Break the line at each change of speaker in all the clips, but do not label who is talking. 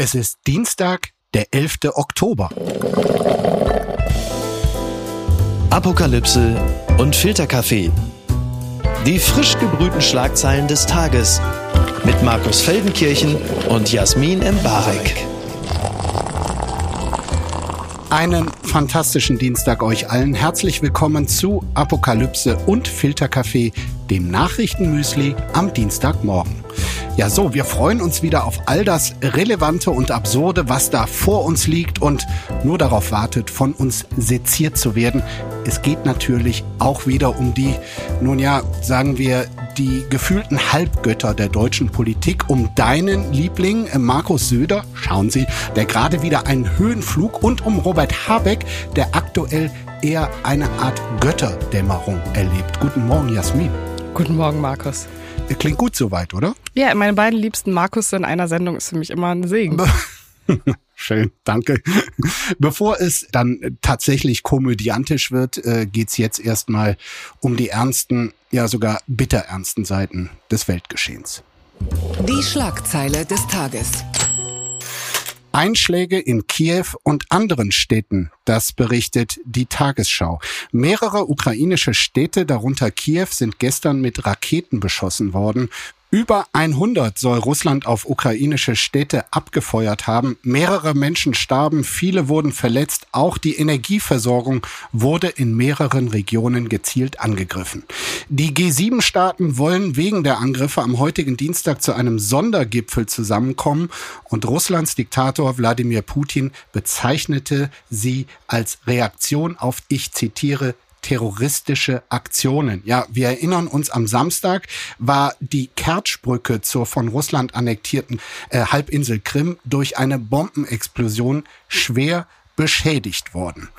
Es ist Dienstag, der 11. Oktober.
Apokalypse und Filterkaffee. Die frisch gebrühten Schlagzeilen des Tages mit Markus Feldenkirchen und Jasmin Embarek.
Einen fantastischen Dienstag euch allen. Herzlich willkommen zu Apokalypse und Filterkaffee, dem Nachrichtenmüsli am Dienstagmorgen. Ja, so, wir freuen uns wieder auf all das Relevante und Absurde, was da vor uns liegt und nur darauf wartet, von uns seziert zu werden. Es geht natürlich auch wieder um die, nun ja, sagen wir, die gefühlten Halbgötter der deutschen Politik, um deinen Liebling äh, Markus Söder, schauen Sie, der gerade wieder einen Höhenflug und um Robert Habeck, der aktuell eher eine Art Götterdämmerung erlebt. Guten Morgen, Jasmin.
Guten Morgen, Markus.
Klingt gut soweit, oder?
Ja, meine beiden liebsten Markus in einer Sendung ist für mich immer ein Segen.
Schön, danke. Bevor es dann tatsächlich komödiantisch wird, äh, geht's jetzt erstmal um die ernsten, ja sogar bitterernsten Seiten des Weltgeschehens.
Die Schlagzeile des Tages.
Einschläge in Kiew und anderen Städten, das berichtet die Tagesschau. Mehrere ukrainische Städte, darunter Kiew, sind gestern mit Raketen beschossen worden. Über 100 soll Russland auf ukrainische Städte abgefeuert haben. Mehrere Menschen starben, viele wurden verletzt. Auch die Energieversorgung wurde in mehreren Regionen gezielt angegriffen. Die G7-Staaten wollen wegen der Angriffe am heutigen Dienstag zu einem Sondergipfel zusammenkommen und Russlands Diktator Wladimir Putin bezeichnete sie als Reaktion auf, ich zitiere, terroristische Aktionen. Ja, wir erinnern uns, am Samstag war die Kertschbrücke zur von Russland annektierten äh, Halbinsel Krim durch eine Bombenexplosion schwer beschädigt worden.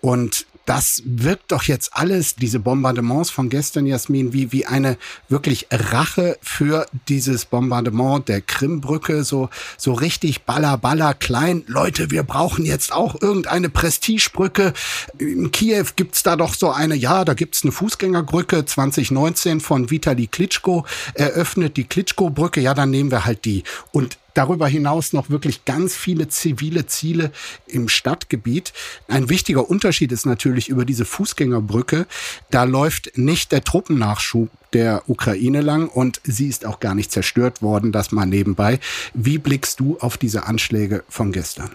Und das wirkt doch jetzt alles, diese Bombardements von gestern, Jasmin, wie, wie eine wirklich Rache für dieses Bombardement der Krimbrücke, so, so richtig baller, baller klein. Leute, wir brauchen jetzt auch irgendeine Prestigebrücke. In Kiew gibt's da doch so eine, ja, da gibt's eine Fußgängerbrücke 2019 von Vitali Klitschko eröffnet, die Klitschko-Brücke, ja, dann nehmen wir halt die. Und darüber hinaus noch wirklich ganz viele zivile Ziele im Stadtgebiet. Ein wichtiger Unterschied ist natürlich über diese Fußgängerbrücke. Da läuft nicht der Truppennachschub der Ukraine lang und sie ist auch gar nicht zerstört worden, das mal nebenbei. Wie blickst du auf diese Anschläge von gestern?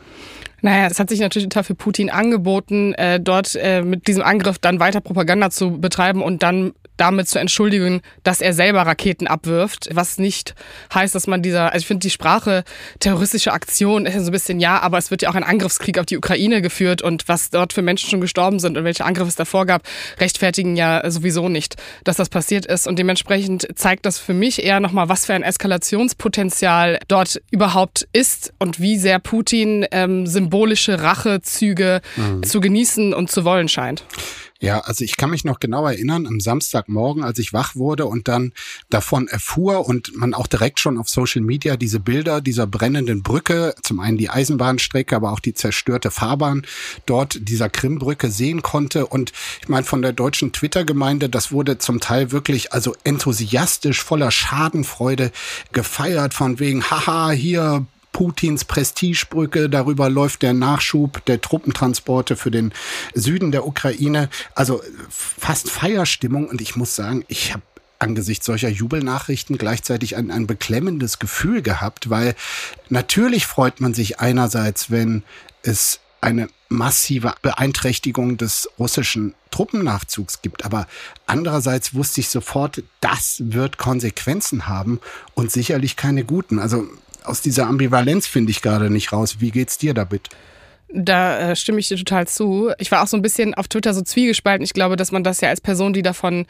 Naja, es hat sich natürlich total für Putin angeboten, äh, dort äh, mit diesem Angriff dann weiter Propaganda zu betreiben und dann damit zu entschuldigen, dass er selber Raketen abwirft, was nicht heißt, dass man dieser, also ich finde die Sprache terroristische Aktion ist so ein bisschen ja, aber es wird ja auch ein Angriffskrieg auf die Ukraine geführt und was dort für Menschen schon gestorben sind und welche Angriffe es davor gab, rechtfertigen ja sowieso nicht, dass das passiert ist. Und dementsprechend zeigt das für mich eher nochmal, was für ein Eskalationspotenzial dort überhaupt ist und wie sehr Putin ähm, symbolische Rachezüge mhm. zu genießen und zu wollen scheint.
Ja, also ich kann mich noch genau erinnern, am Samstagmorgen, als ich wach wurde und dann davon erfuhr und man auch direkt schon auf Social Media diese Bilder dieser brennenden Brücke, zum einen die Eisenbahnstrecke, aber auch die zerstörte Fahrbahn dort dieser Krimbrücke sehen konnte. Und ich meine, von der deutschen Twitter-Gemeinde, das wurde zum Teil wirklich also enthusiastisch, voller Schadenfreude gefeiert, von wegen, haha, hier Putins Prestigebrücke. Darüber läuft der Nachschub der Truppentransporte für den Süden der Ukraine. Also fast Feierstimmung. Und ich muss sagen, ich habe angesichts solcher Jubelnachrichten gleichzeitig ein, ein beklemmendes Gefühl gehabt, weil natürlich freut man sich einerseits, wenn es eine massive Beeinträchtigung des russischen Truppennachzugs gibt. Aber andererseits wusste ich sofort, das wird Konsequenzen haben und sicherlich keine guten. Also aus dieser Ambivalenz finde ich gerade nicht raus. Wie geht's dir damit?
Da äh, stimme ich dir total zu. Ich war auch so ein bisschen auf Twitter so zwiegespalten. Ich glaube, dass man das ja als Person, die davon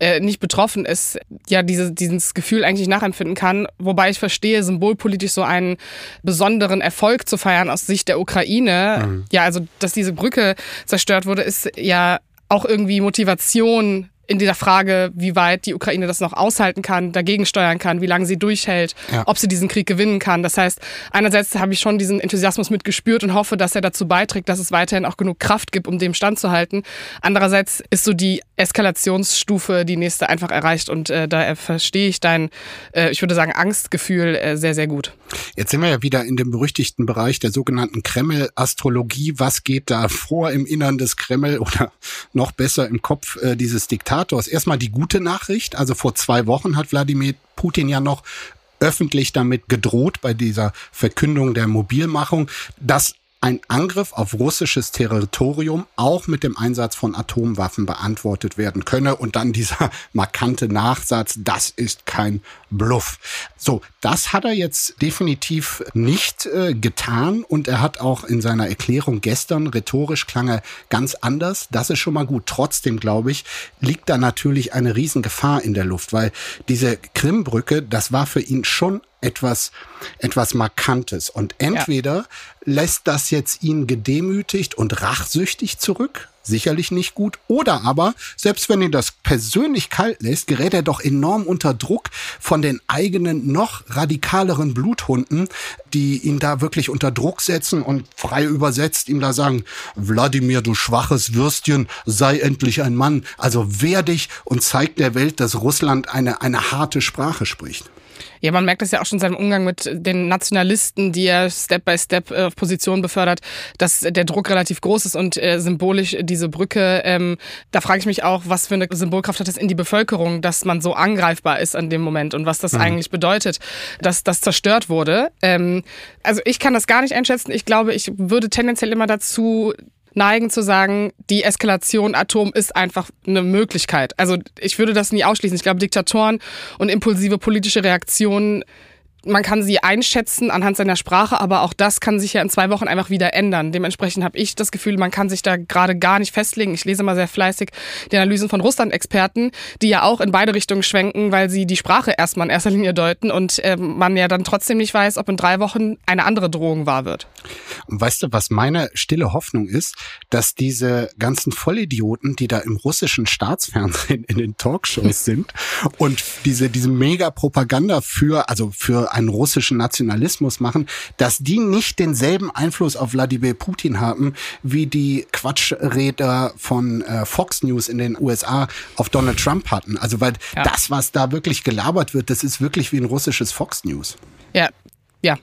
äh, nicht betroffen ist, ja diese, dieses Gefühl eigentlich nachempfinden kann. Wobei ich verstehe, symbolpolitisch so einen besonderen Erfolg zu feiern aus Sicht der Ukraine. Mhm. Ja, also dass diese Brücke zerstört wurde, ist ja auch irgendwie Motivation in dieser Frage, wie weit die Ukraine das noch aushalten kann, dagegen steuern kann, wie lange sie durchhält, ja. ob sie diesen Krieg gewinnen kann. Das heißt, einerseits habe ich schon diesen Enthusiasmus mitgespürt und hoffe, dass er dazu beiträgt, dass es weiterhin auch genug Kraft gibt, um dem standzuhalten. Andererseits ist so die Eskalationsstufe die nächste einfach erreicht und äh, da verstehe ich dein, äh, ich würde sagen, Angstgefühl äh, sehr, sehr gut.
Jetzt sind wir ja wieder in dem berüchtigten Bereich der sogenannten Kreml-Astrologie. Was geht da vor im Innern des Kreml oder noch besser im Kopf äh, dieses Diktators? Erstmal die gute Nachricht. Also vor zwei Wochen hat Wladimir Putin ja noch öffentlich damit gedroht bei dieser Verkündung der Mobilmachung, dass ein Angriff auf russisches Territorium auch mit dem Einsatz von Atomwaffen beantwortet werden könne. Und dann dieser markante Nachsatz, das ist kein Bluff. So, das hat er jetzt definitiv nicht äh, getan. Und er hat auch in seiner Erklärung gestern, rhetorisch klang er ganz anders. Das ist schon mal gut. Trotzdem, glaube ich, liegt da natürlich eine Riesengefahr in der Luft, weil diese Krimbrücke, das war für ihn schon etwas, etwas Markantes. Und entweder ja. lässt das jetzt ihn gedemütigt und rachsüchtig zurück, sicherlich nicht gut. Oder aber, selbst wenn ihn das persönlich kalt lässt, gerät er doch enorm unter Druck von den eigenen, noch radikaleren Bluthunden, die ihn da wirklich unter Druck setzen und frei übersetzt ihm da sagen, Wladimir, du schwaches Würstchen, sei endlich ein Mann. Also wehr dich und zeig der Welt, dass Russland eine, eine harte Sprache spricht.
Ja, man merkt das ja auch schon in seinem Umgang mit den Nationalisten, die er Step by Step auf äh, Positionen befördert, dass der Druck relativ groß ist und äh, symbolisch diese Brücke. Ähm, da frage ich mich auch, was für eine Symbolkraft hat das in die Bevölkerung, dass man so angreifbar ist an dem Moment und was das mhm. eigentlich bedeutet, dass das zerstört wurde. Ähm, also ich kann das gar nicht einschätzen. Ich glaube, ich würde tendenziell immer dazu neigen zu sagen, die Eskalation Atom ist einfach eine Möglichkeit. Also ich würde das nie ausschließen. Ich glaube, Diktatoren und impulsive politische Reaktionen man kann sie einschätzen anhand seiner Sprache, aber auch das kann sich ja in zwei Wochen einfach wieder ändern. Dementsprechend habe ich das Gefühl, man kann sich da gerade gar nicht festlegen. Ich lese mal sehr fleißig die Analysen von Russland-Experten, die ja auch in beide Richtungen schwenken, weil sie die Sprache erstmal in erster Linie deuten und äh, man ja dann trotzdem nicht weiß, ob in drei Wochen eine andere Drohung wahr wird.
Und weißt du, was meine stille Hoffnung ist, dass diese ganzen Vollidioten, die da im russischen Staatsfernsehen in den Talkshows sind und diese, diese Mega-Propaganda für, also für einen russischen Nationalismus machen, dass die nicht denselben Einfluss auf Wladimir Putin haben, wie die Quatschräder von äh, Fox News in den USA auf Donald Trump hatten. Also weil ja. das, was da wirklich gelabert wird, das ist wirklich wie ein russisches Fox News.
Ja, ja,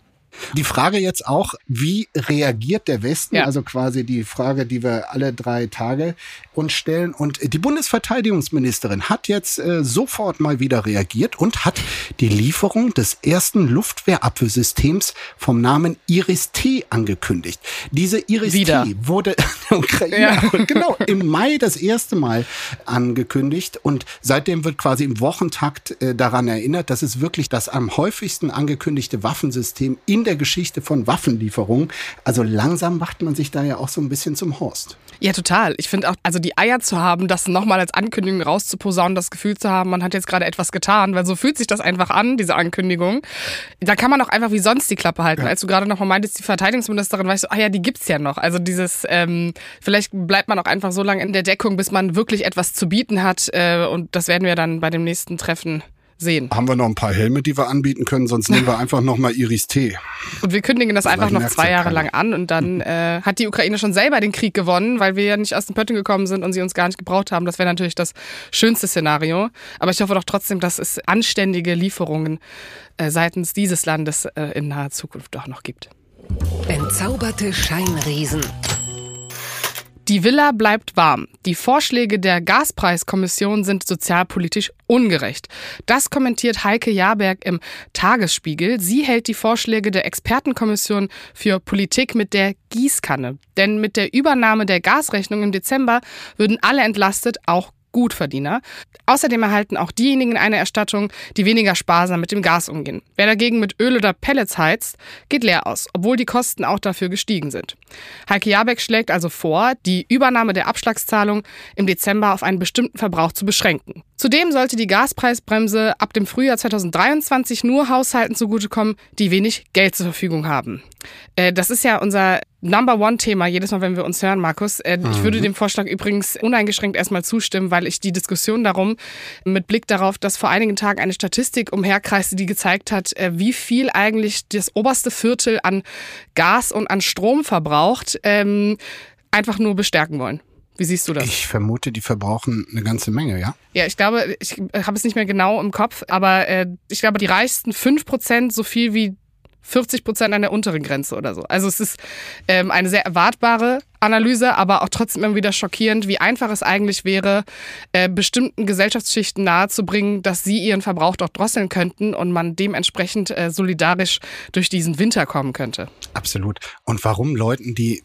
die Frage jetzt auch, wie reagiert der Westen? Ja. Also quasi die Frage, die wir alle drei Tage uns stellen. Und die Bundesverteidigungsministerin hat jetzt äh, sofort mal wieder reagiert und hat die Lieferung des ersten Luftwehrabwehrsystems vom Namen Iris-T angekündigt. Diese Iris-T wurde der Ukraine ja. genau im Mai das erste Mal angekündigt und seitdem wird quasi im Wochentakt äh, daran erinnert, dass es wirklich das am häufigsten angekündigte Waffensystem in der Geschichte von Waffenlieferungen. Also langsam macht man sich da ja auch so ein bisschen zum Horst.
Ja, total. Ich finde auch, also die Eier zu haben, das nochmal als Ankündigung rauszuposaunen, das Gefühl zu haben, man hat jetzt gerade etwas getan, weil so fühlt sich das einfach an, diese Ankündigung. Da kann man auch einfach wie sonst die Klappe halten. Ja. Als du gerade nochmal meintest, die Verteidigungsministerin, weißt du, ah ja, die gibt's ja noch. Also dieses, ähm, vielleicht bleibt man auch einfach so lange in der Deckung, bis man wirklich etwas zu bieten hat. Äh, und das werden wir dann bei dem nächsten Treffen sehen.
Haben wir noch ein paar Helme, die wir anbieten können, sonst nehmen wir einfach nochmal Iris T.
Und wir kündigen das einfach noch zwei Jahre lang an und dann äh, hat die Ukraine schon selber den Krieg gewonnen, weil wir ja nicht aus dem Pöttingen gekommen sind und sie uns gar nicht gebraucht haben. Das wäre natürlich das schönste Szenario. Aber ich hoffe doch trotzdem, dass es anständige Lieferungen äh, seitens dieses Landes äh, in naher Zukunft doch noch gibt.
Entzauberte Scheinriesen.
Die Villa bleibt warm. Die Vorschläge der Gaspreiskommission sind sozialpolitisch ungerecht. Das kommentiert Heike Jahrberg im Tagesspiegel. Sie hält die Vorschläge der Expertenkommission für Politik mit der Gießkanne. Denn mit der Übernahme der Gasrechnung im Dezember würden alle entlastet, auch Gutverdiener. Außerdem erhalten auch diejenigen eine Erstattung, die weniger sparsam mit dem Gas umgehen. Wer dagegen mit Öl oder Pellets heizt, geht leer aus, obwohl die Kosten auch dafür gestiegen sind. Heike Jabeck schlägt also vor, die Übernahme der Abschlagszahlung im Dezember auf einen bestimmten Verbrauch zu beschränken. Zudem sollte die Gaspreisbremse ab dem Frühjahr 2023 nur Haushalten zugutekommen, die wenig Geld zur Verfügung haben. Äh, das ist ja unser Number One-Thema jedes Mal, wenn wir uns hören, Markus. Äh, mhm. Ich würde dem Vorschlag übrigens uneingeschränkt erstmal zustimmen, weil ich die Diskussion darum mit Blick darauf, dass vor einigen Tagen eine Statistik umherkreiste, die gezeigt hat, äh, wie viel eigentlich das oberste Viertel an Gas und an Strom verbraucht, ähm, einfach nur bestärken wollen. Wie siehst du das?
Ich vermute, die verbrauchen eine ganze Menge, ja?
Ja, ich glaube, ich habe es nicht mehr genau im Kopf, aber äh, ich glaube, die reichsten 5% so viel wie 40 Prozent an der unteren Grenze oder so. Also es ist ähm, eine sehr erwartbare Analyse, aber auch trotzdem immer wieder schockierend, wie einfach es eigentlich wäre, äh, bestimmten Gesellschaftsschichten nahezubringen, dass sie ihren Verbrauch doch drosseln könnten und man dementsprechend äh, solidarisch durch diesen Winter kommen könnte.
Absolut. Und warum Leuten, die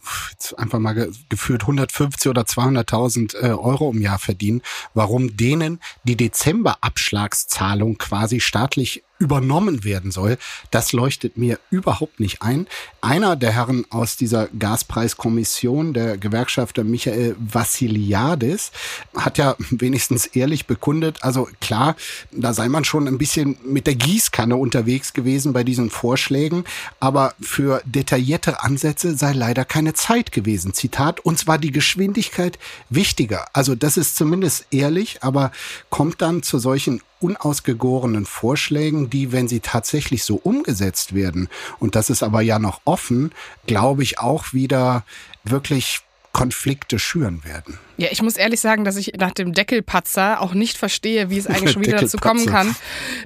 einfach mal ge gefühlt 150 oder 200.000 äh, Euro im Jahr verdienen, warum denen die Dezember-Abschlagszahlung quasi staatlich übernommen werden soll, das leuchtet mir überhaupt nicht ein. Einer der Herren aus dieser Gaspreiskommission Position der Gewerkschafter Michael Vassiliadis hat ja wenigstens ehrlich bekundet, also klar, da sei man schon ein bisschen mit der Gießkanne unterwegs gewesen bei diesen Vorschlägen, aber für detaillierte Ansätze sei leider keine Zeit gewesen. Zitat, uns war die Geschwindigkeit wichtiger. Also das ist zumindest ehrlich, aber kommt dann zu solchen unausgegorenen Vorschlägen, die, wenn sie tatsächlich so umgesetzt werden, und das ist aber ja noch offen, glaube ich auch wieder wirklich Konflikte schüren werden.
Ja, ich muss ehrlich sagen, dass ich nach dem Deckelpatzer auch nicht verstehe, wie es eigentlich schon wieder dazu kommen kann,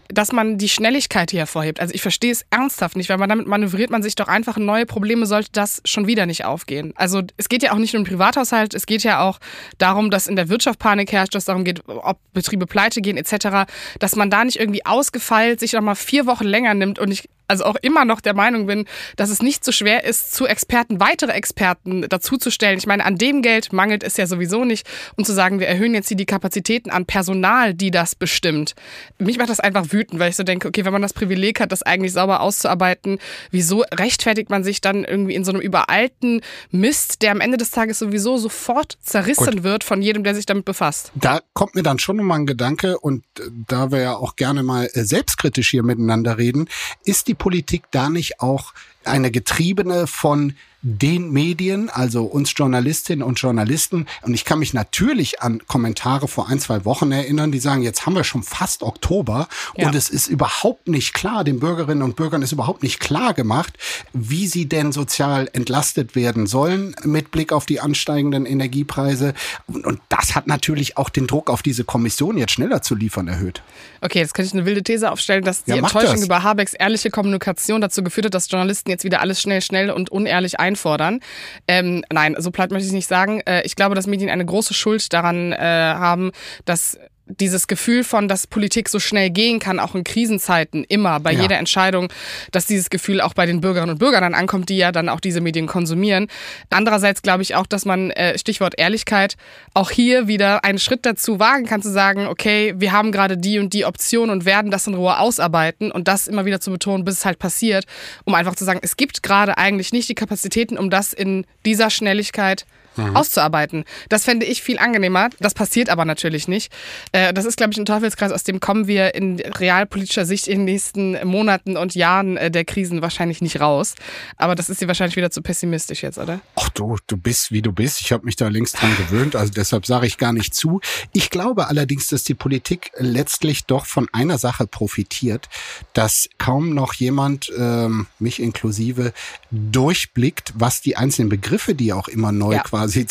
dass man die Schnelligkeit hier hervorhebt. Also ich verstehe es ernsthaft nicht, weil man damit manövriert man sich doch einfach in neue Probleme, sollte das schon wieder nicht aufgehen. Also es geht ja auch nicht nur um Privathaushalt, es geht ja auch darum, dass in der Wirtschaft Panik herrscht, dass es darum geht, ob Betriebe pleite gehen etc., dass man da nicht irgendwie ausgefeilt sich noch mal vier Wochen länger nimmt und ich also auch immer noch der Meinung bin, dass es nicht so schwer ist, zu Experten weitere Experten dazuzustellen. Ich meine, an dem Geld mangelt es ja sowieso nicht. Und zu sagen, wir erhöhen jetzt hier die Kapazitäten an Personal, die das bestimmt. Mich macht das einfach wütend, weil ich so denke, okay, wenn man das Privileg hat, das eigentlich sauber auszuarbeiten, wieso rechtfertigt man sich dann irgendwie in so einem überalten Mist, der am Ende des Tages sowieso sofort zerrissen Gut. wird von jedem, der sich damit befasst?
Da kommt mir dann schon nochmal ein Gedanke und äh, da wir ja auch gerne mal äh, selbstkritisch hier miteinander reden, ist die Politik da nicht auch eine Getriebene von den Medien, also uns Journalistinnen und Journalisten. Und ich kann mich natürlich an Kommentare vor ein, zwei Wochen erinnern, die sagen, jetzt haben wir schon fast Oktober ja. und es ist überhaupt nicht klar, den Bürgerinnen und Bürgern ist überhaupt nicht klar gemacht, wie sie denn sozial entlastet werden sollen mit Blick auf die ansteigenden Energiepreise. Und, und das hat natürlich auch den Druck auf diese Kommission jetzt schneller zu liefern erhöht.
Okay, jetzt kann ich eine wilde These aufstellen, dass die ja, Enttäuschung das. über Habecks ehrliche Kommunikation dazu geführt hat, dass Journalisten jetzt wieder alles schnell, schnell und unehrlich ein einfordern. Ähm, nein, so platt möchte ich nicht sagen. Äh, ich glaube, dass Medien eine große Schuld daran äh, haben, dass dieses Gefühl von, dass Politik so schnell gehen kann, auch in Krisenzeiten, immer bei ja. jeder Entscheidung, dass dieses Gefühl auch bei den Bürgerinnen und Bürgern dann ankommt, die ja dann auch diese Medien konsumieren. Andererseits glaube ich auch, dass man, äh, Stichwort Ehrlichkeit, auch hier wieder einen Schritt dazu wagen kann, zu sagen, okay, wir haben gerade die und die Option und werden das in Ruhe ausarbeiten und das immer wieder zu betonen, bis es halt passiert, um einfach zu sagen, es gibt gerade eigentlich nicht die Kapazitäten, um das in dieser Schnelligkeit mhm. auszuarbeiten. Das fände ich viel angenehmer. Das passiert aber natürlich nicht. Äh, das ist, glaube ich, ein Teufelskreis, aus dem kommen wir in realpolitischer Sicht in den nächsten Monaten und Jahren äh, der Krisen wahrscheinlich nicht raus. Aber das ist dir wahrscheinlich wieder zu pessimistisch jetzt, oder?
Ach du, du bist, wie du bist. Ich habe mich da längst dran gewöhnt, also deshalb sage ich gar nicht zu. Ich glaube allerdings, dass die Politik letztlich doch von einer Sache profitiert, dass kaum noch jemand, ähm, mich inklusive, durchblickt, was die einzelnen Begriffe, die auch immer neu ja. quasi quasi,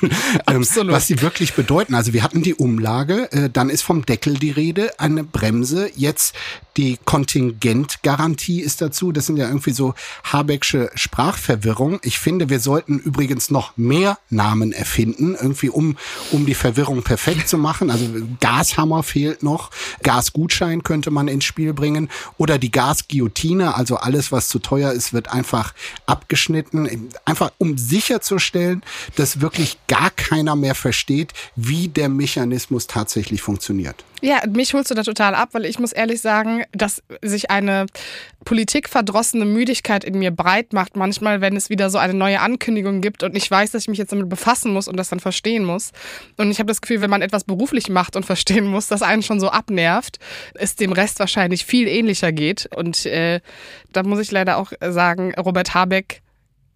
ähm, was sie wirklich bedeuten. Also wir hatten die Umlage, äh, dann ist vom Deckel die Rede, eine Bremse, jetzt die Kontingentgarantie ist dazu. Das sind ja irgendwie so Habecksche Sprachverwirrung. Ich finde, wir sollten übrigens noch mehr Namen erfinden, irgendwie um, um die Verwirrung perfekt zu machen. Also Gashammer fehlt noch, Gasgutschein könnte man ins Spiel bringen oder die Gasguillotine, also alles, was zu teuer ist, wird einfach abgeschnitten. Einfach um sicherzustellen, dass wirklich gar keiner mehr versteht, wie der Mechanismus tatsächlich funktioniert.
Ja, mich holst du da total ab, weil ich muss ehrlich sagen, dass sich eine politikverdrossene Müdigkeit in mir breit macht, manchmal, wenn es wieder so eine neue Ankündigung gibt und ich weiß, dass ich mich jetzt damit befassen muss und das dann verstehen muss. Und ich habe das Gefühl, wenn man etwas beruflich macht und verstehen muss, das einen schon so abnervt, es dem Rest wahrscheinlich viel ähnlicher geht. Und äh, da muss ich leider auch sagen, Robert Habeck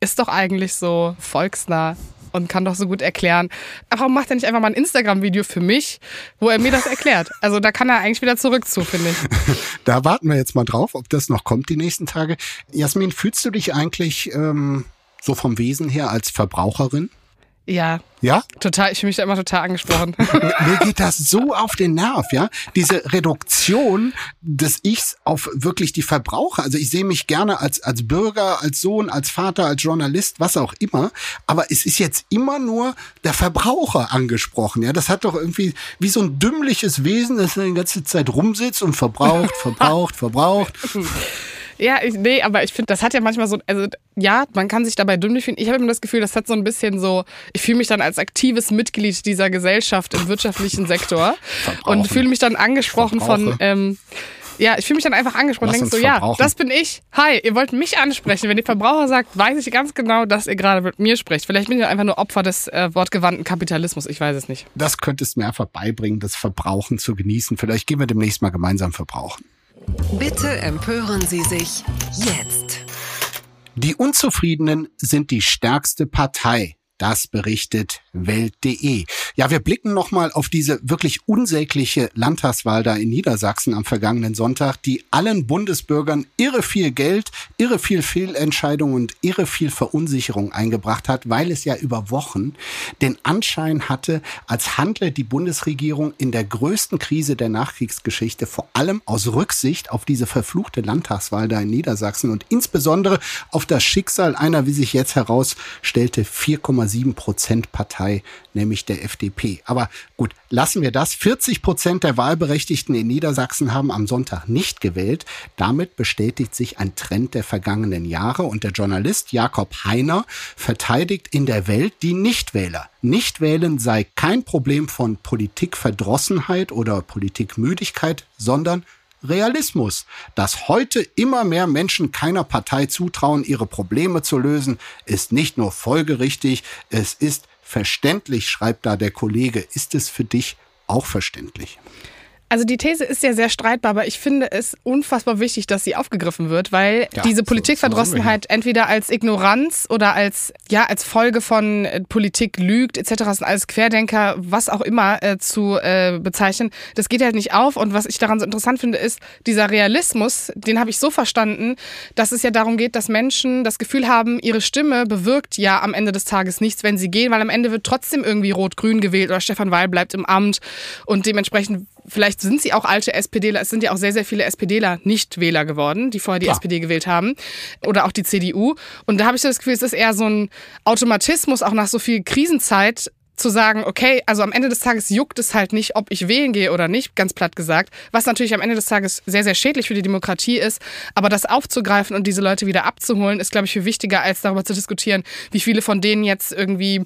ist doch eigentlich so volksnah und kann doch so gut erklären. Warum macht er nicht einfach mal ein Instagram-Video für mich, wo er mir das erklärt? Also da kann er eigentlich wieder zurück zu, finde ich.
Da warten wir jetzt mal drauf, ob das noch kommt die nächsten Tage. Jasmin, fühlst du dich eigentlich ähm, so vom Wesen her als Verbraucherin?
Ja.
Ja?
Total, ich fühle mich da immer total angesprochen.
Mir geht das so auf den Nerv, ja. Diese Reduktion des Ichs auf wirklich die Verbraucher. Also ich sehe mich gerne als, als Bürger, als Sohn, als Vater, als Journalist, was auch immer. Aber es ist jetzt immer nur der Verbraucher angesprochen, ja. Das hat doch irgendwie wie so ein dümmliches Wesen, das die ganze Zeit rumsitzt und verbraucht, verbraucht, verbraucht.
Ja, ich, nee, aber ich finde, das hat ja manchmal so, also ja, man kann sich dabei dümmlich fühlen. Ich habe immer das Gefühl, das hat so ein bisschen so, ich fühle mich dann als aktives Mitglied dieser Gesellschaft im wirtschaftlichen Sektor und fühle mich dann angesprochen von, ähm, ja, ich fühle mich dann einfach angesprochen
Lass
und denke
uns
so, ja, das bin ich. Hi, ihr wollt mich ansprechen. Wenn ihr Verbraucher sagt, weiß ich ganz genau, dass ihr gerade mit mir sprecht. Vielleicht bin ich einfach nur Opfer des äh, wortgewandten Kapitalismus. Ich weiß es nicht.
Das könntest du mir einfach beibringen, das Verbrauchen zu genießen. Vielleicht gehen wir demnächst mal gemeinsam verbrauchen.
Bitte empören Sie sich jetzt.
Die Unzufriedenen sind die stärkste Partei. Das berichtet Welt.de. Ja, wir blicken nochmal auf diese wirklich unsägliche Landtagswahl da in Niedersachsen am vergangenen Sonntag, die allen Bundesbürgern irre viel Geld, irre viel Fehlentscheidungen und irre viel Verunsicherung eingebracht hat, weil es ja über Wochen den Anschein hatte, als handle die Bundesregierung in der größten Krise der Nachkriegsgeschichte vor allem aus Rücksicht auf diese verfluchte Landtagswahl da in Niedersachsen und insbesondere auf das Schicksal einer, wie sich jetzt herausstellte, 4,7 Prozent Partei, nämlich der FDP. Aber gut, lassen wir das. 40 Prozent der Wahlberechtigten in Niedersachsen haben am Sonntag nicht gewählt. Damit bestätigt sich ein Trend der vergangenen Jahre und der Journalist Jakob Heiner verteidigt in der Welt die Nichtwähler. Nichtwählen sei kein Problem von Politikverdrossenheit oder Politikmüdigkeit, sondern Realismus, dass heute immer mehr Menschen keiner Partei zutrauen, ihre Probleme zu lösen, ist nicht nur folgerichtig, es ist verständlich, schreibt da der Kollege. Ist es für dich auch verständlich?
Also die These ist ja sehr streitbar, aber ich finde es unfassbar wichtig, dass sie aufgegriffen wird, weil
Ja,
diese
so-
Politikverdrossenheit entweder als Ignoranz oder als ja als Folge von äh, Politik lügt etc. sind alles Querdenker, was auch immer äh, zu äh, bezeichnen. Das geht halt nicht auf und was ich daran so interessant finde, ist dieser Realismus, den habe ich so verstanden, dass es ja darum geht, dass Menschen das Gefühl haben, ihre Stimme bewirkt ja am Ende des Tages nichts, wenn sie gehen, weil am Ende wird trotzdem irgendwie rot-grün gewählt oder Stefan Weil bleibt im Amt und dementsprechend vielleicht sind sie auch alte SPDler. Es sind ja auch sehr, sehr viele SPDler nicht Wähler geworden, die vorher die
Klar.
SPD gewählt haben. Oder auch die CDU. Und da habe ich so das Gefühl, es ist eher so ein Automatismus, auch nach so viel Krisenzeit, zu sagen, okay, also am Ende des Tages juckt es halt nicht, ob ich wählen gehe oder nicht, ganz platt gesagt, was natürlich am Ende des Tages sehr, sehr schädlich für die Demokratie ist. Aber das aufzugreifen und diese Leute wieder abzuholen, ist, glaube ich, viel wichtiger, als darüber zu diskutieren, wie viele von denen jetzt irgendwie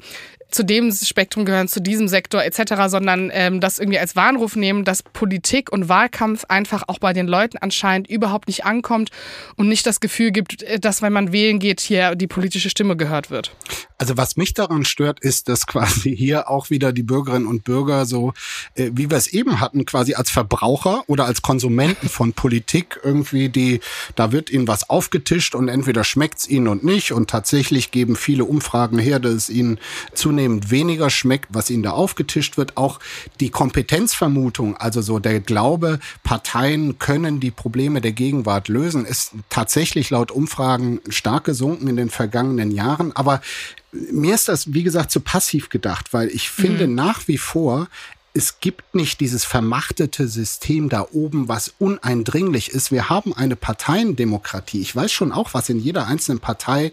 zu dem Spektrum gehören, zu diesem Sektor etc., sondern ähm, das irgendwie als Warnruf nehmen, dass Politik und Wahlkampf einfach auch bei den Leuten anscheinend überhaupt nicht ankommt und nicht das Gefühl gibt, äh, dass wenn man wählen geht, hier die politische Stimme gehört wird.
Also was mich daran stört, ist, dass quasi hier auch wieder die Bürgerinnen und Bürger so, äh, wie wir es eben hatten, quasi als Verbraucher oder als Konsumenten von Politik irgendwie die, da wird ihnen was aufgetischt und entweder schmeckt's ihnen und nicht und tatsächlich geben viele Umfragen her, dass es ihnen zunehmend weniger schmeckt, was ihnen da aufgetischt wird. Auch die Kompetenzvermutung, also so der Glaube, Parteien können die Probleme der Gegenwart lösen, ist tatsächlich laut Umfragen stark gesunken in den vergangenen Jahren. Aber mir ist das, wie gesagt, zu passiv gedacht, weil ich finde nach wie vor, es gibt nicht dieses vermachtete System da oben, was uneindringlich ist. Wir haben eine Parteiendemokratie. Ich weiß schon auch, was in jeder einzelnen Partei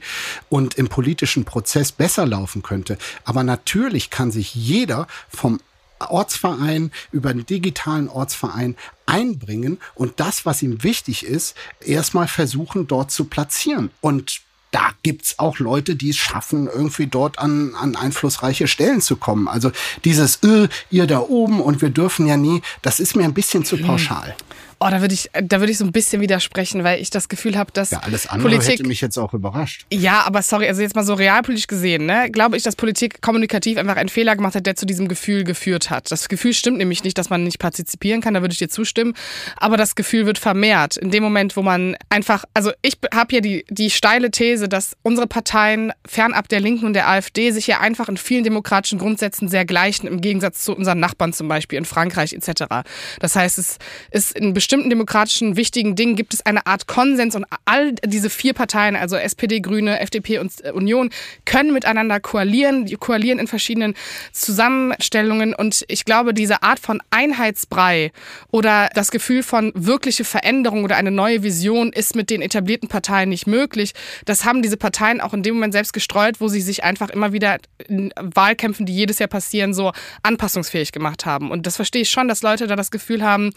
und im politischen Prozess besser laufen könnte. Aber natürlich kann sich jeder vom Ortsverein über einen digitalen Ortsverein einbringen und das, was ihm wichtig ist, erstmal versuchen, dort zu platzieren. Und da gibt's auch Leute, die es schaffen, irgendwie dort an, an einflussreiche Stellen zu kommen. Also dieses, äh, ihr da oben und wir dürfen ja nie, das ist mir ein bisschen zu hm. pauschal.
Oh, da würde ich, da würde ich so ein bisschen widersprechen, weil ich das Gefühl habe, dass
ja, alles andere Politik, hätte mich jetzt auch überrascht.
Ja, aber sorry, also jetzt mal so realpolitisch gesehen, ne, glaube ich, dass Politik kommunikativ einfach einen Fehler gemacht hat, der zu diesem Gefühl geführt hat. Das Gefühl stimmt nämlich nicht, dass man nicht partizipieren kann, da würde ich dir zustimmen, aber das Gefühl wird vermehrt in dem Moment, wo man einfach, also ich habe ja die die steile These, dass unsere Parteien fernab der Linken und der AfD sich ja einfach in vielen demokratischen Grundsätzen sehr gleichen, im Gegensatz zu unseren Nachbarn zum Beispiel in Frankreich etc. Das heißt, es ist in bestimmten demokratischen wichtigen Dingen gibt es eine Art Konsens und all diese vier Parteien, also SPD, Grüne, FDP und äh, Union, können miteinander koalieren, die koalieren in verschiedenen Zusammenstellungen und ich glaube, diese Art von Einheitsbrei oder das Gefühl von wirkliche Veränderung oder eine neue Vision ist mit den etablierten Parteien nicht möglich. Das haben diese Parteien auch in dem Moment selbst gestreut, wo sie sich einfach immer wieder in Wahlkämpfen, die jedes Jahr passieren, so anpassungsfähig gemacht haben. Und das verstehe ich schon, dass Leute da das Gefühl haben,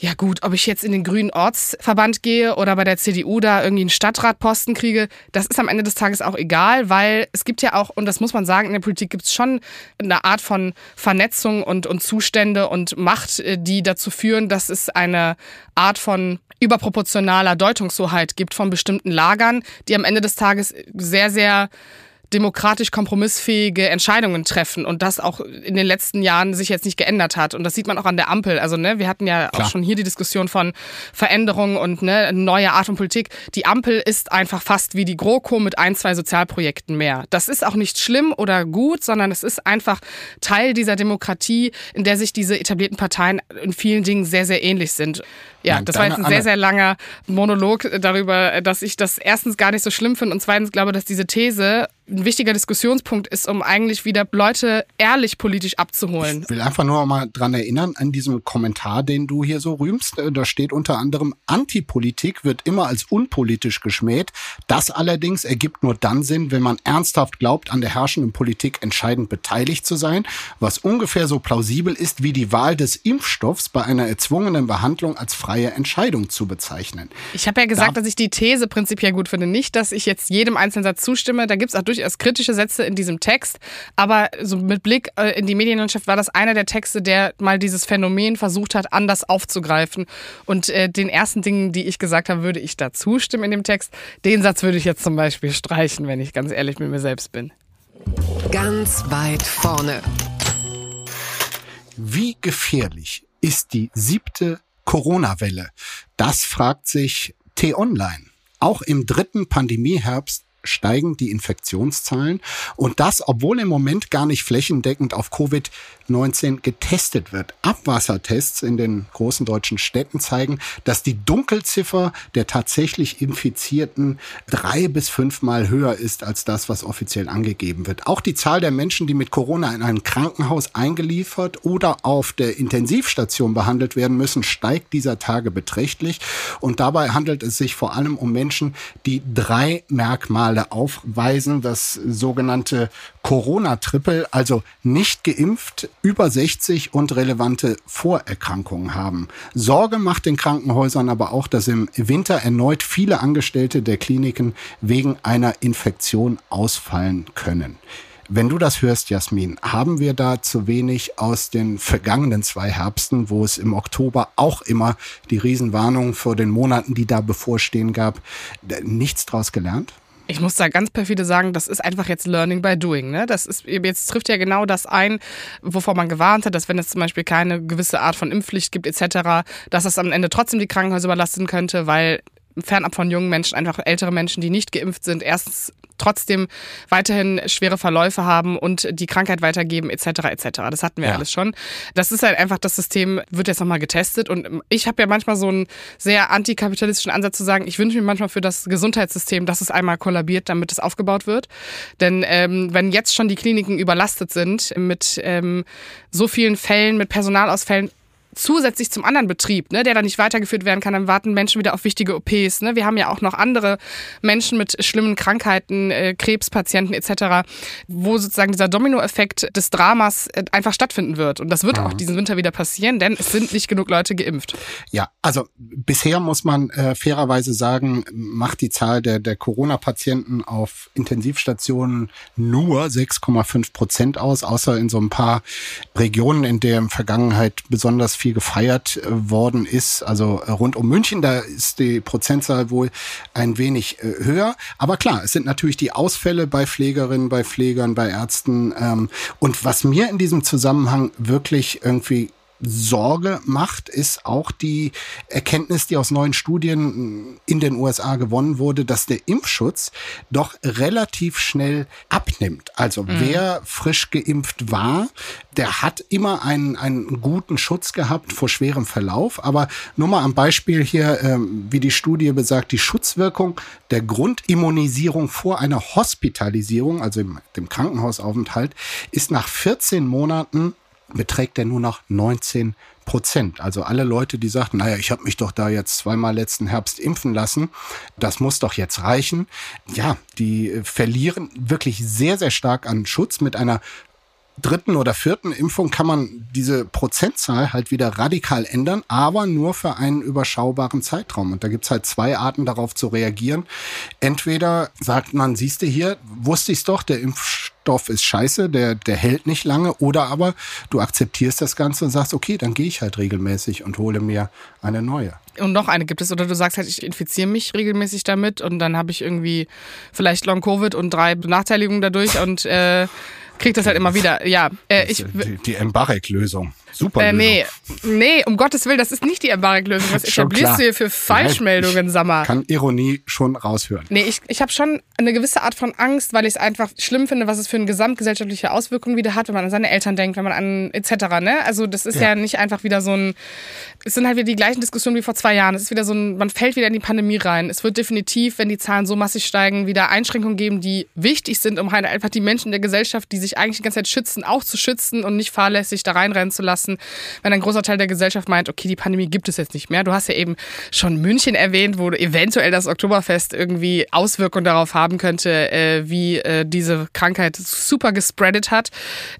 ja gut, ob ich jetzt in den grünen Ortsverband gehe oder bei der CDU da irgendwie einen Stadtratposten kriege, das ist am Ende des Tages auch egal, weil es gibt ja auch, und das muss man sagen, in der Politik gibt es schon eine Art von Vernetzung und, und Zustände und Macht, äh, die dazu führen, dass es eine Art von überproportionaler Deutungshoheit gibt von bestimmten Lagern, die am Ende des Tages sehr, sehr demokratisch kompromissfähige Entscheidungen treffen und das auch in den letzten Jahren sich jetzt nicht geändert hat. Und das sieht man auch an der Ampel. Also, ne, wir hatten ja Klar. auch schon hier die Diskussion von Veränderungen und ne, neue Art von Politik. Die Ampel ist einfach fast wie die GroKo mit ein, zwei Sozialprojekten mehr. Das ist auch nicht schlimm oder gut, sondern es ist einfach Teil dieser Demokratie, in der sich diese etablierten Parteien in vielen Dingen sehr, sehr ähnlich sind. Ja, das war jetzt ein sehr, sehr langer Monolog darüber, dass ich das erstens gar nicht so schlimm finde und zweitens glaube, dass diese These ein wichtiger Diskussionspunkt ist, um eigentlich wieder Leute ehrlich politisch abzuholen.
Ich will einfach nur mal dran erinnern, an diesem Kommentar, den du hier so rühmst. Äh, da steht unter anderem, Antipolitik wird immer als unpolitisch geschmäht. Das allerdings ergibt nur dann Sinn, wenn man ernsthaft glaubt, an der herrschenden Politik entscheidend beteiligt zu sein, was ungefähr so plausibel ist wie die Wahl des Impfstoffs bei einer erzwungenen Behandlung als freie Entscheidung zu bezeichnen.
Ich habe ja gesagt, da dass ich die These prinzipiell gut finde. Nicht, dass ich jetzt jedem einzelnen Satz zustimme. Da gibt es auch durchaus kritische Sätze in diesem Text. Aber so mit Blick äh, in die Medienlandschaft war das einer der Texte, der mal dieses Phänomen versucht hat, anders aufzugreifen. Und äh, den ersten Dingen, die ich gesagt habe, würde ich da zustimmen in dem Text. Den Satz würde ich jetzt zum Beispiel streichen, wenn ich ganz ehrlich mit mir selbst bin.
Ganz weit vorne.
Wie gefährlich ist die siebte Corona-Welle? Das fragt sich T-Online. Auch im dritten Pandemieherbst steigen die Infektionszahlen und das, obwohl im Moment gar nicht flächendeckend auf Covid-19 getestet wird. Abwassertests in den großen deutschen Städten zeigen, dass die Dunkelziffer der tatsächlich Infizierten drei bis fünfmal höher ist als das, was offiziell angegeben wird. Auch die Zahl der Menschen, die mit Corona in einem Krankenhaus eingeliefert oder auf der Intensivstation behandelt werden müssen, steigt dieser Tage beträchtlich und dabei handelt es sich vor allem um Menschen, die drei Merkmale Merkmale aufweisen, das sogenannte Corona-Triple, also nicht geimpft, über 60 und relevante Vorerkrankungen haben. Sorge macht den Krankenhäusern aber auch, dass im Winter erneut viele Angestellte der Kliniken wegen einer Infektion ausfallen können. Wenn du das hörst, Jasmin, haben wir da zu wenig aus den vergangenen zwei Herbsten, wo es im Oktober auch immer die Riesenwarnung vor den Monaten, die da bevorstehen gab, nichts draus gelernt?
Ich muss da ganz perfide sagen, das ist einfach jetzt Learning by Doing. Ne? Das ist, jetzt trifft ja genau das ein, wovor man gewarnt hat, dass wenn es zum Beispiel keine gewisse Art von Impfpflicht gibt etc., dass das am Ende trotzdem die Krankenhäuser überlasten könnte, weil fernab von jungen Menschen, einfach ältere Menschen, die nicht geimpft sind, erstens trotzdem weiterhin schwere Verläufe haben und die Krankheit weitergeben etc. etc. Das hatten wir ja. alles schon. Das ist halt einfach das System wird jetzt nochmal getestet und ich habe ja manchmal so einen sehr antikapitalistischen Ansatz zu sagen, ich wünsche mir manchmal für das Gesundheitssystem, dass es einmal kollabiert, damit es aufgebaut wird. Denn ähm, wenn jetzt schon die Kliniken überlastet sind mit ähm, so vielen Fällen, mit Personalausfällen, zusätzlich zum anderen Betrieb, ne, der dann nicht weitergeführt werden kann, dann warten Menschen wieder auf wichtige OPs. Ne? Wir haben ja auch noch andere Menschen mit schlimmen Krankheiten, äh, Krebspatienten etc., wo sozusagen dieser Dominoeffekt des Dramas äh, einfach stattfinden wird. Und das wird mhm. auch diesen Winter wieder passieren, denn es sind nicht genug Leute geimpft.
Ja, also bisher muss man äh, fairerweise sagen, macht die Zahl der, der Corona-Patienten auf Intensivstationen nur 6,5 Prozent aus, außer in so ein paar Regionen, in der in Vergangenheit besonders viel gefeiert äh, worden ist. Also äh, rund um München, da ist die Prozentzahl wohl ein wenig äh, höher. Aber klar, es sind natürlich die Ausfälle bei Pflegerinnen, bei Pflegern, bei Ärzten. Ähm, und was mir in diesem Zusammenhang wirklich irgendwie Sorge macht, ist auch die Erkenntnis, die aus neuen Studien in den USA gewonnen wurde, dass der Impfschutz doch relativ schnell abnimmt. Also mhm. wer frisch geimpft war, der hat immer einen, einen guten Schutz gehabt vor schwerem Verlauf. Aber nur mal am Beispiel hier, ähm, wie die Studie besagt, die Schutzwirkung der Grundimmunisierung vor einer Hospitalisierung, also im, dem Krankenhausaufenthalt, ist nach 14 Monaten beträgt er nur noch 19 Prozent. Also alle Leute, die sagten, naja, ich habe mich doch da jetzt zweimal letzten Herbst impfen lassen, das muss doch jetzt reichen. Ja, die verlieren wirklich sehr, sehr stark an Schutz mit einer dritten oder vierten Impfung kann man diese Prozentzahl halt wieder radikal ändern, aber nur für einen überschaubaren Zeitraum. Und da gibt's halt zwei Arten darauf zu reagieren. Entweder sagt man, siehst du hier, wusste ich's doch, der Impfstoff ist scheiße, der, der hält nicht lange, oder aber du akzeptierst das Ganze und sagst, okay, dann gehe ich halt regelmäßig und hole mir eine neue.
Und noch eine gibt es, oder du sagst halt, ich infiziere mich regelmäßig damit und dann habe ich irgendwie vielleicht Long-Covid und drei Benachteiligungen dadurch und äh, kriegt das halt immer wieder. Ja,
äh, ich, die, die Embarek-Lösung. Super. Äh,
nee, nee, um Gottes Willen, das ist nicht die Embarek-Lösung. Was etablierst du hier für Falschmeldungen, sag mal?
Kann Ironie schon raushören.
Nee, ich, ich habe schon eine gewisse Art von Angst, weil ich es einfach schlimm finde, was es für eine gesamtgesellschaftliche Auswirkung wieder hat, wenn man an seine Eltern denkt, wenn man an etc. Ne? Also das ist ja. ja nicht einfach wieder so ein, es sind halt wieder die gleichen Diskussionen wie vor zwei Jahren. Es ist wieder so ein, man fällt wieder in die Pandemie rein. Es wird definitiv, wenn die Zahlen so massig steigen, wieder Einschränkungen geben, die wichtig sind, um halt einfach die Menschen der Gesellschaft, die sich eigentlich die ganze Zeit schützen, auch zu schützen und nicht fahrlässig da reinrennen zu lassen lassen, wenn ein großer Teil der Gesellschaft meint, okay, die Pandemie gibt es jetzt nicht mehr. Du hast ja eben schon München erwähnt, wo eventuell das Oktoberfest irgendwie Auswirkungen darauf haben könnte, äh, wie äh, diese Krankheit super gespreadet hat.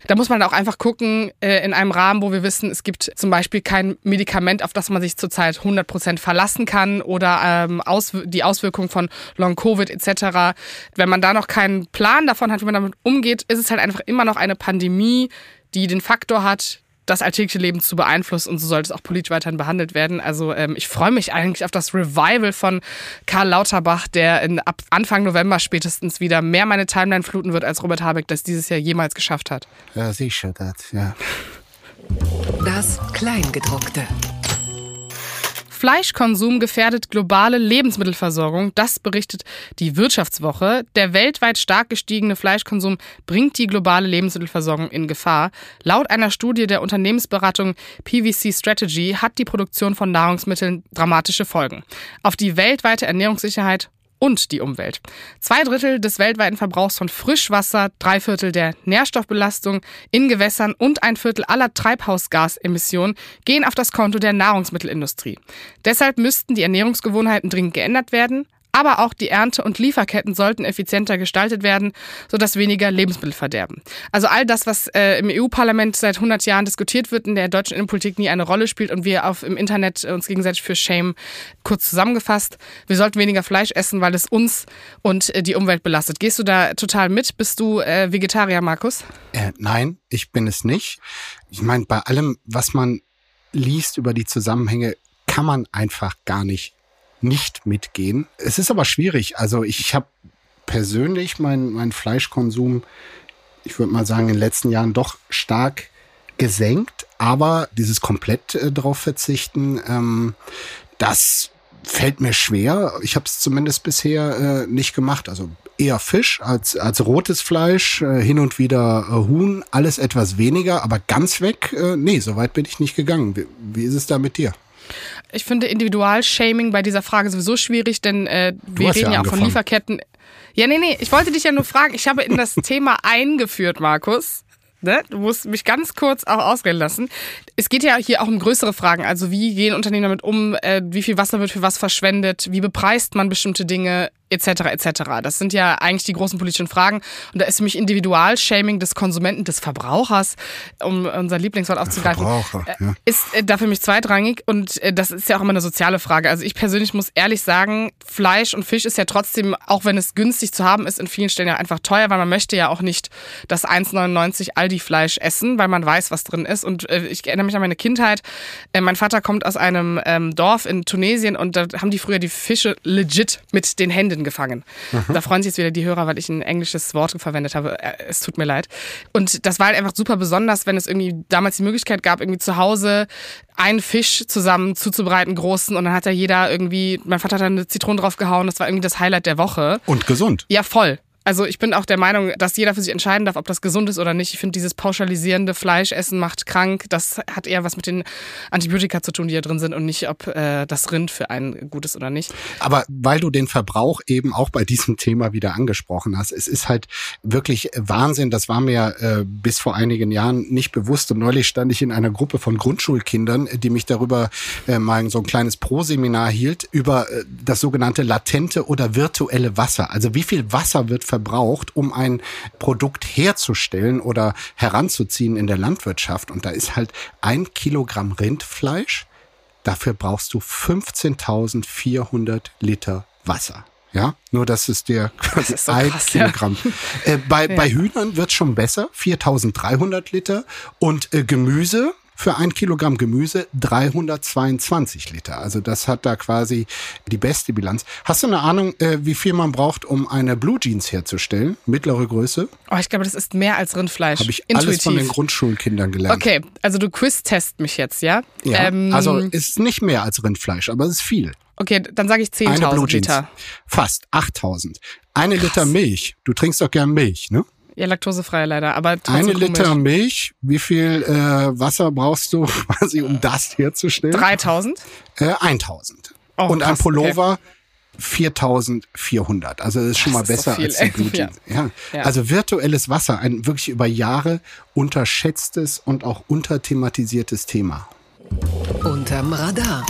Da muss man auch einfach gucken, äh, in einem Rahmen, wo wir wissen, es gibt zum Beispiel kein Medikament, auf das man sich zurzeit 100 Prozent verlassen kann oder ähm, aus, die Auswirkungen von Long-Covid etc. Wenn man da noch keinen Plan davon hat, wie man damit umgeht, ist es halt einfach immer noch eine Pandemie, die den Faktor hat, das alltägliche Leben zu beeinflussen und so sollte es auch politisch weiterhin behandelt werden. Also ähm, ich freue mich eigentlich auf das Revival von Karl Lauterbach, der in, ab Anfang November spätestens wieder mehr meine Timeline fluten wird, als Robert Habeck das dieses Jahr jemals geschafft hat.
Ja, sicher, das, ja.
Das Kleingedruckte.
Fleischkonsum gefährdet globale Lebensmittelversorgung. Das berichtet die Wirtschaftswoche. Der weltweit stark gestiegene Fleischkonsum bringt die globale Lebensmittelversorgung in Gefahr. Laut einer Studie der Unternehmensberatung PVC Strategy hat die Produktion von Nahrungsmitteln dramatische Folgen. Auf die weltweite Ernährungssicherheit und die Umwelt. Zwei Drittel des weltweiten Verbrauchs von Frischwasser, drei Viertel der Nährstoffbelastung in Gewässern und ein Viertel aller Treibhausgasemissionen gehen auf das Konto der Nahrungsmittelindustrie. Deshalb müssten die Ernährungsgewohnheiten dringend geändert werden. Aber auch die Ernte- und Lieferketten sollten effizienter gestaltet werden, sodass weniger Lebensmittel verderben. Also all das, was äh, im EU-Parlament seit 100 Jahren diskutiert wird, in der deutschen Innenpolitik nie eine Rolle spielt und wir auf, im Internet uns gegenseitig für Shame kurz zusammengefasst. Wir sollten weniger Fleisch essen, weil es uns und äh, die Umwelt belastet. Gehst du da total mit? Bist du äh, Vegetarier, Markus?
Äh, nein, ich bin es nicht. Ich meine, bei allem, was man liest über die Zusammenhänge, kann man einfach gar nicht nicht mitgehen. Es ist aber schwierig. Also ich, habe persönlich meinen mein Fleischkonsum, ich würde mal sagen, in den letzten Jahren doch stark gesenkt. Aber dieses komplett äh, drauf verzichten, ähm, das fällt mir schwer. Ich habe es zumindest bisher äh, nicht gemacht. Also eher Fisch als, als rotes Fleisch, äh, hin und wieder äh, Huhn, alles etwas weniger, aber ganz weg, äh, nee, so weit bin ich nicht gegangen. Wie, wie ist es da mit dir?
Ich finde Individualshaming bei dieser Frage sowieso schwierig, denn äh, wir reden ja, ja auch von Lieferketten. Ja, nee, nee, ich wollte dich ja nur fragen. Ich habe in das Thema eingeführt, Markus. ne? du musst mich ganz kurz auch ausreden lassen. Es geht ja hier auch um größere Fragen. Also wie gehen Unternehmen damit um? Äh, wie viel Wasser wird für was verschwendet? Wie bepreist man bestimmte Dinge? Etc. etc. Das sind ja eigentlich die großen politischen Fragen. Und da ist für mich Individualshaming des Konsumenten, des Verbrauchers, um unser Lieblingswort aufzugreifen,
Verbraucher,
äh,
ja.
ist äh, da für mich zweitrangig. Und äh, das ist ja auch immer eine soziale Frage. Also ich persönlich muss ehrlich sagen, Fleisch und Fisch ist ja trotzdem, auch wenn es günstig zu haben ist, in vielen Stellen ja einfach teuer, weil man möchte ja auch nicht das 1,99 Aldi-Fleisch essen, weil man weiß, was drin ist. Und ich erinnere mich an meine Kindheit. Mein Vater kommt aus einem ähm, Dorf in Tunesien und da haben die früher die Fische legit mit den Händen gefangen. Da freuen sich jetzt wieder die Hörer, weil ich ein englisches Wort verwendet habe. Äh, Es tut mir leid. Und das war halt einfach super besonders, wenn es irgendwie damals die Möglichkeit gab, irgendwie zu Hause einen Fisch zusammen zuzubereiten, großen. Und dann hat ja jeder irgendwie, mein Vater hat da eine Zitrone drauf gehauen. Das war irgendwie das Highlight der Woche.
Und gesund.
Ja, voll. Also ich bin auch der Meinung, dass jeder für sich entscheiden darf, ob das gesund ist oder nicht. Ich finde, dieses pauschalisierende Fleischessen macht krank. Das hat eher was mit den Antibiotika zu tun, die da drin sind und nicht, ob äh, das Rind für einen gut ist oder nicht.
Aber weil du den Verbrauch eben auch bei diesem Thema wieder angesprochen hast, es ist halt wirklich Wahnsinn. Das war mir äh, bis vor einigen Jahren nicht bewusst. Und neulich stand ich in einer Gruppe von Grundschulkindern, die mich darüber äh, mal so ein kleines Pro-Seminar hielt, über äh, das sogenannte latente oder virtuelle Wasser. Also wie viel Wasser wird verbraucht, um ein Produkt herzustellen oder heranzuziehen in der Landwirtschaft. Und da ist halt ein Kilogramm Rindfleisch Dafür brauchst du 15.400 Liter Wasser. Ja, nur das ist der quasi
ist so
ein
krass, ja.
Kilogramm. Äh, bei, bei Hühnern wird schon besser, 4.300 Liter. Und äh, Gemüse, für ein Kilogramm Gemüse 322 Liter. Also das hat da quasi die beste Bilanz. Hast du eine Ahnung, äh, wie viel man braucht, um eine Blue Jeans herzustellen? Mittlere Größe?
Oh, ich glaube, das ist mehr als Rindfleisch.
Habe ich
Intuitiv.
alles von den Grundschulkindern gelernt.
Okay, also du quiz-test mich jetzt, ja?
Ja,
Ähm,
also ist nicht mehr als Rindfleisch, aber es ist viel.
okay, dann sage ich
Eine
10.000
Blue Jeans.
Liter.
Fast 8000. Eine Liter Milch. Du trinkst doch gern Milch, ne?
Ja, laktosefrei leider, aber trotzdem
Eine
komisch.
Liter Milch. Wie viel äh, Wasser brauchst du quasi, um das herzustellen?
3.000?
Äh, 1000.
Oh,
Und ein
krass,
Pullover 4400. Also das ist schon mal
Das ist so
besser als die. Blue Jeans. Ja.
Ja.
Also virtuelles Wasser, ein wirklich über Jahre unterschätztes und auch unterthematisiertes Thema.
Unterm Radar.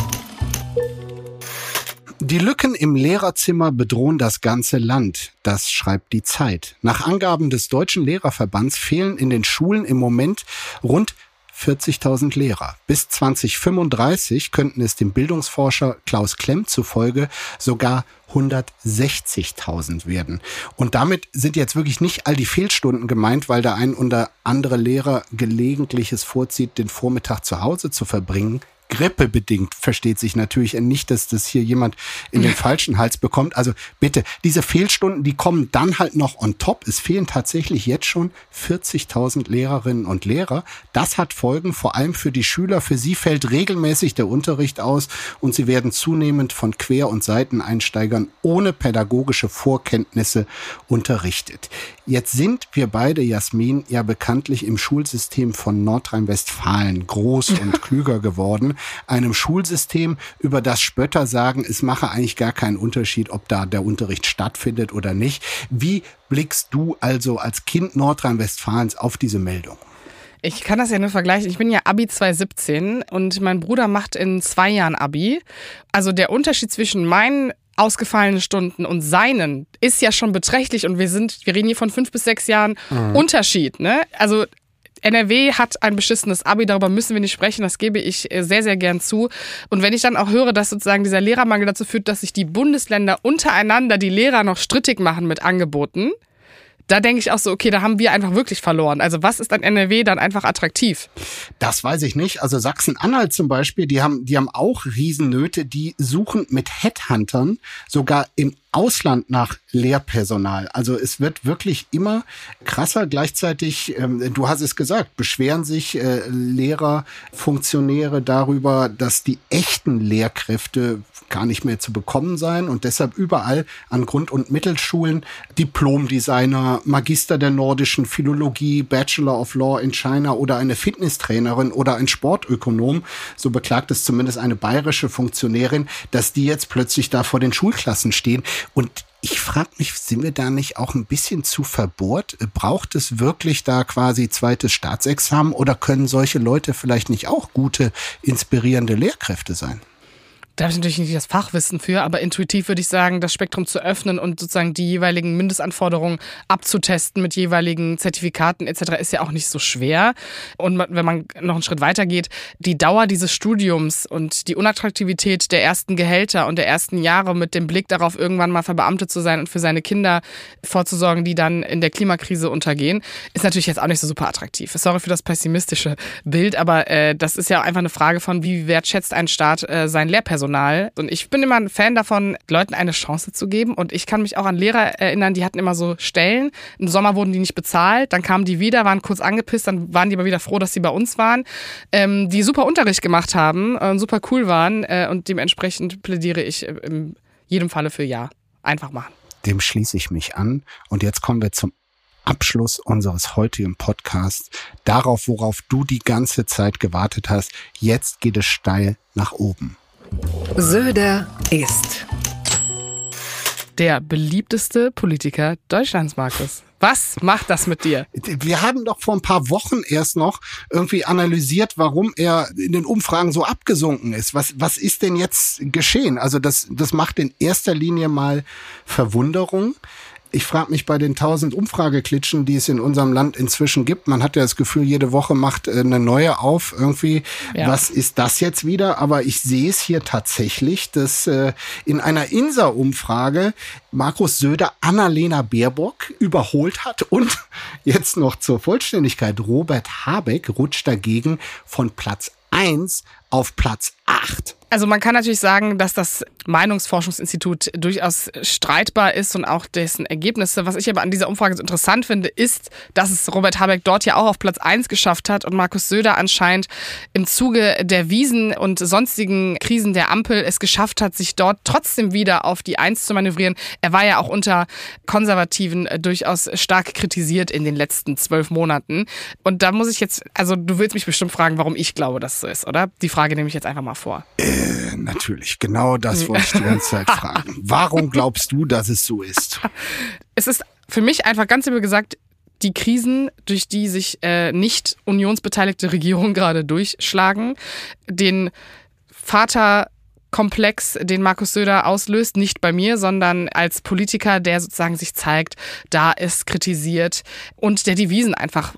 Die Lücken im Lehrerzimmer bedrohen das ganze Land. Das schreibt die Zeit. Nach Angaben des Deutschen Lehrerverbands fehlen in den Schulen im Moment rund 40.000 Lehrer. Bis 2035 könnten es dem Bildungsforscher Klaus Klemm zufolge sogar 160.000 werden. Und damit sind jetzt wirklich nicht all die Fehlstunden gemeint, weil der ein oder andere Lehrer gelegentliches vorzieht, den Vormittag zu Hause zu verbringen. Grippebedingt versteht sich natürlich nicht, dass das hier jemand in den falschen Hals bekommt. Also bitte, diese Fehlstunden, die kommen dann halt noch on top. Es fehlen tatsächlich jetzt schon 40.000 Lehrerinnen und Lehrer. Das hat Folgen, vor allem für die Schüler. Für sie fällt regelmäßig der Unterricht aus und sie werden zunehmend von Quer- und Seiteneinsteigern ohne pädagogische Vorkenntnisse unterrichtet. Jetzt sind wir beide, Jasmin, ja bekanntlich im Schulsystem von Nordrhein-Westfalen groß und klüger geworden. Einem Schulsystem, über das Spötter sagen, es mache eigentlich gar keinen Unterschied, ob da der Unterricht stattfindet oder nicht. Wie blickst du also als Kind Nordrhein-Westfalens auf diese Meldung?
Ich kann das ja nur vergleichen. Ich bin ja Abi 2017 und mein Bruder macht in zwei Jahren Abi. Also der Unterschied zwischen meinen ausgefallenen Stunden und seinen ist ja schon beträchtlich und wir sind, wir reden hier von fünf bis sechs Jahren Unterschied, ne? Also NRW hat ein beschissenes Abi, darüber müssen wir nicht sprechen, das gebe ich äh, sehr, sehr gern zu. Und wenn ich dann auch höre, dass sozusagen dieser Lehrermangel dazu führt, dass sich die Bundesländer untereinander die Lehrer noch strittig machen mit Angeboten, da denke ich auch so, okay, da haben wir einfach wirklich verloren. Also was ist an NRW dann einfach attraktiv?
Das weiß ich nicht. Also Sachsen-Anhalt zum Beispiel, die haben, die haben auch Riesennöte. Die suchen mit Headhuntern sogar im Ausland nach Lehrpersonal. Also es wird wirklich immer krasser. Gleichzeitig, ähm, du hast es gesagt, beschweren sich äh, Lehrer, Funktionäre darüber, dass die echten Lehrkräfte gar nicht mehr zu bekommen seien und deshalb überall an Grund- und Mittelschulen Diplomdesigner, Magister der nordischen Philologie, Bachelor of Law in China oder eine Fitnesstrainerin oder ein Sportökonom, so beklagt es zumindest eine bayerische Funktionärin, dass die jetzt plötzlich da vor den Schulklassen stehen und Ich frage mich, sind wir da nicht auch ein bisschen zu verbohrt? Braucht es wirklich da quasi zweites Staatsexamen oder können solche Leute vielleicht nicht auch gute, inspirierende Lehrkräfte sein?
Da habe ich natürlich nicht das Fachwissen für, aber intuitiv würde ich sagen, das Spektrum zu öffnen und sozusagen die jeweiligen Mindestanforderungen abzutesten mit jeweiligen Zertifikaten etc. ist ja auch nicht so schwer. Und wenn man noch einen Schritt weiter geht, die Dauer dieses Studiums und die Unattraktivität der ersten Gehälter und der ersten Jahre mit dem Blick darauf, irgendwann mal verbeamtet zu sein und für seine Kinder vorzusorgen, die dann in der Klimakrise untergehen, ist natürlich jetzt auch nicht so super attraktiv. Sorry für das pessimistische Bild, aber äh, das ist ja einfach eine Frage von, wie wertschätzt ein Staat äh, sein Lehrpersonal. Personal. Und ich bin immer ein Fan davon, Leuten eine Chance zu geben. Und ich kann mich auch an Lehrer erinnern, die hatten immer so Stellen. Im Sommer wurden die nicht bezahlt, dann kamen die wieder, waren kurz angepisst, dann waren die aber wieder froh, dass sie bei uns waren, ähm, die super Unterricht gemacht haben, äh, super cool waren. Äh, und dementsprechend plädiere ich in jedem Falle für Ja. Einfach machen.
Dem schließe ich mich an. Und jetzt kommen wir zum Abschluss unseres heutigen Podcasts. Darauf, worauf du die ganze Zeit gewartet hast. Jetzt geht es steil nach oben.
Söder ist
der beliebteste Politiker Deutschlands, Markus. Was macht das mit dir?
Wir haben doch vor ein paar Wochen erst noch irgendwie analysiert, warum er in den Umfragen so abgesunken ist. Was, was ist denn jetzt geschehen? Also das, das macht in erster Linie mal Verwunderung ich frage mich bei den tausend Umfrageklitschen, die es in unserem Land inzwischen gibt, man hat ja das Gefühl, jede Woche macht äh, eine neue auf irgendwie. Ja. Was ist das jetzt wieder? Aber ich sehe es hier tatsächlich, dass äh, in einer Insa-Umfrage Markus Söder Annalena Baerbock überholt hat und jetzt noch zur Vollständigkeit Robert Habeck rutscht dagegen von Platz eins auf Platz acht.
Also man kann natürlich sagen, dass das Meinungsforschungsinstitut durchaus streitbar ist und auch dessen Ergebnisse. Was ich aber an dieser Umfrage so interessant finde, ist, dass es Robert Habeck dort ja auch auf Platz 1 geschafft hat und Markus Söder anscheinend im Zuge der Wiesen und sonstigen Krisen der Ampel es geschafft hat, sich dort trotzdem wieder auf die 1 zu manövrieren. Er war ja auch unter Konservativen äh, durchaus stark kritisiert in den letzten zwölf Monaten. Und da muss ich jetzt, also du willst mich bestimmt fragen, warum ich glaube, dass es so ist, oder? Die Frage nehme ich jetzt einfach mal vor.
Äh natürlich, genau das wollte ich die ganze Zeit fragen. Warum glaubst du, dass es so ist?
Es ist für mich einfach ganz simpel gesagt, die Krisen, durch die sich äh, nicht unionsbeteiligte Regierungen gerade durchschlagen, den Vaterkomplex, den Markus Söder auslöst, nicht bei mir, sondern als Politiker, der sozusagen sich zeigt, da ist kritisiert und der die Wiesen einfach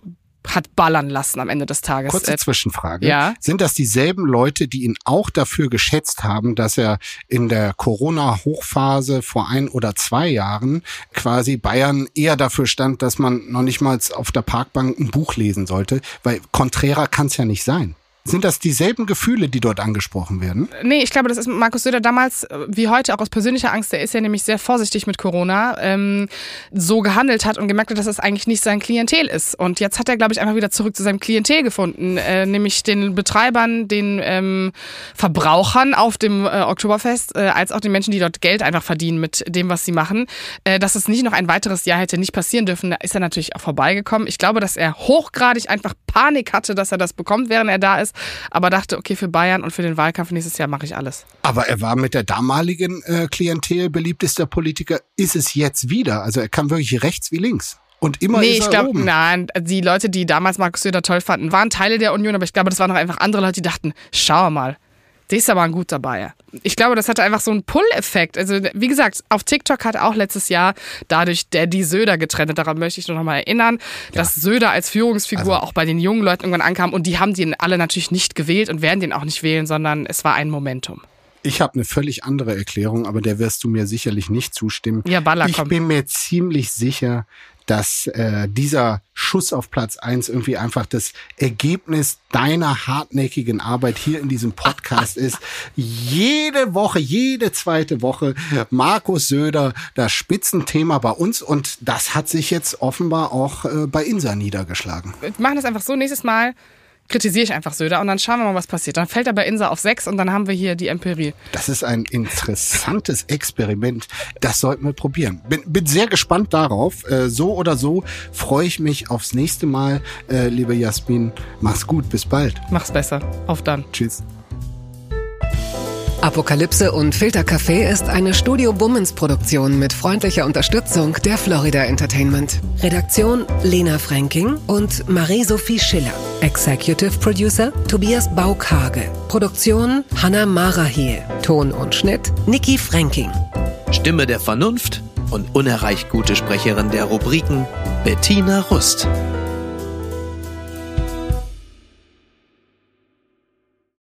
hat ballern lassen am Ende des Tages.
Kurze äh, Zwischenfrage. Ja? Sind das dieselben Leute, die ihn auch dafür geschätzt haben, dass er in der Corona-Hochphase vor ein oder zwei Jahren quasi Bayern eher dafür stand, dass man noch nicht mal auf der Parkbank ein Buch lesen sollte? Weil konträrer kann es ja nicht sein. Sind das dieselben Gefühle, die dort angesprochen werden?
Nee, ich glaube, das ist Markus Söder damals, äh, wie heute, auch aus persönlicher Angst, der ist ja nämlich sehr vorsichtig mit Corona, ähm, so gehandelt hat und gemerkt hat, dass das eigentlich nicht sein Klientel ist. Und jetzt hat er, glaube ich, einfach wieder zurück zu seinem Klientel gefunden, äh, nämlich den Betreibern, den ähm, Verbrauchern auf dem äh, Oktoberfest, äh, als auch den Menschen, die dort Geld einfach verdienen mit dem, was sie machen. Äh, dass es nicht noch ein weiteres Jahr hätte nicht passieren dürfen, da ist er natürlich auch vorbeigekommen. Ich glaube, dass er hochgradig einfach Panik hatte, dass er das bekommt, während er da ist aber dachte, okay, für Bayern und für den Wahlkampf nächstes Jahr mache ich alles.
Aber er war mit der damaligen äh, Klientel beliebtester Politiker, ist es jetzt wieder. Also er kam wirklich rechts wie links. Und immer
nee,
ist er
ich glaube, nein, die Leute, die damals Markus Söder toll fanden, waren Teile der Union, aber ich glaube, das waren auch einfach andere Leute, die dachten, schau mal, der ist aber ein guter Bayer. Ich glaube, das hatte einfach so einen Pull-Effekt. Also, wie gesagt, auf TikTok hat auch letztes Jahr dadurch der die Söder getrennt. Daran möchte ich nur noch mal erinnern, ja. dass Söder als Führungsfigur also. auch bei den jungen Leuten irgendwann ankam und die haben den alle natürlich nicht gewählt und werden den auch nicht wählen, sondern es war ein Momentum.
Ich habe eine völlig andere Erklärung, aber der wirst du mir sicherlich nicht zustimmen.
Ja, Baller,
ich bin mir ziemlich sicher, dass äh, dieser Schuss auf Platz eins irgendwie einfach das Ergebnis deiner hartnäckigen Arbeit hier in diesem Podcast ist. Jede Woche, jede zweite Woche Markus Söder, das Spitzenthema bei uns und das hat sich jetzt offenbar auch äh, bei Insa niedergeschlagen.
Wir machen das einfach so nächstes Mal kritisiere ich einfach Söder und dann schauen wir mal, was passiert. Dann fällt er bei Insa auf sechs und dann haben wir hier die Empirie.
Das ist ein interessantes Experiment. Das sollten wir probieren. Bin, bin sehr gespannt darauf. Äh, so oder so freue ich mich aufs nächste Mal. Äh, liebe Jasmin, mach's gut. Bis bald.
Mach's besser. Auf dann.
Tschüss.
Apokalypse und Filtercafé ist eine Studio Bummens Produktion mit freundlicher Unterstützung der Florida Entertainment. Redaktion Lena Fränking und Marie-Sophie Schiller. Executive Producer Tobias Baukage. Produktion Hanna Marahiel. Ton und Schnitt Niki Fränking.
Stimme der Vernunft und unerreicht gute Sprecherin der Rubriken Bettina Rust.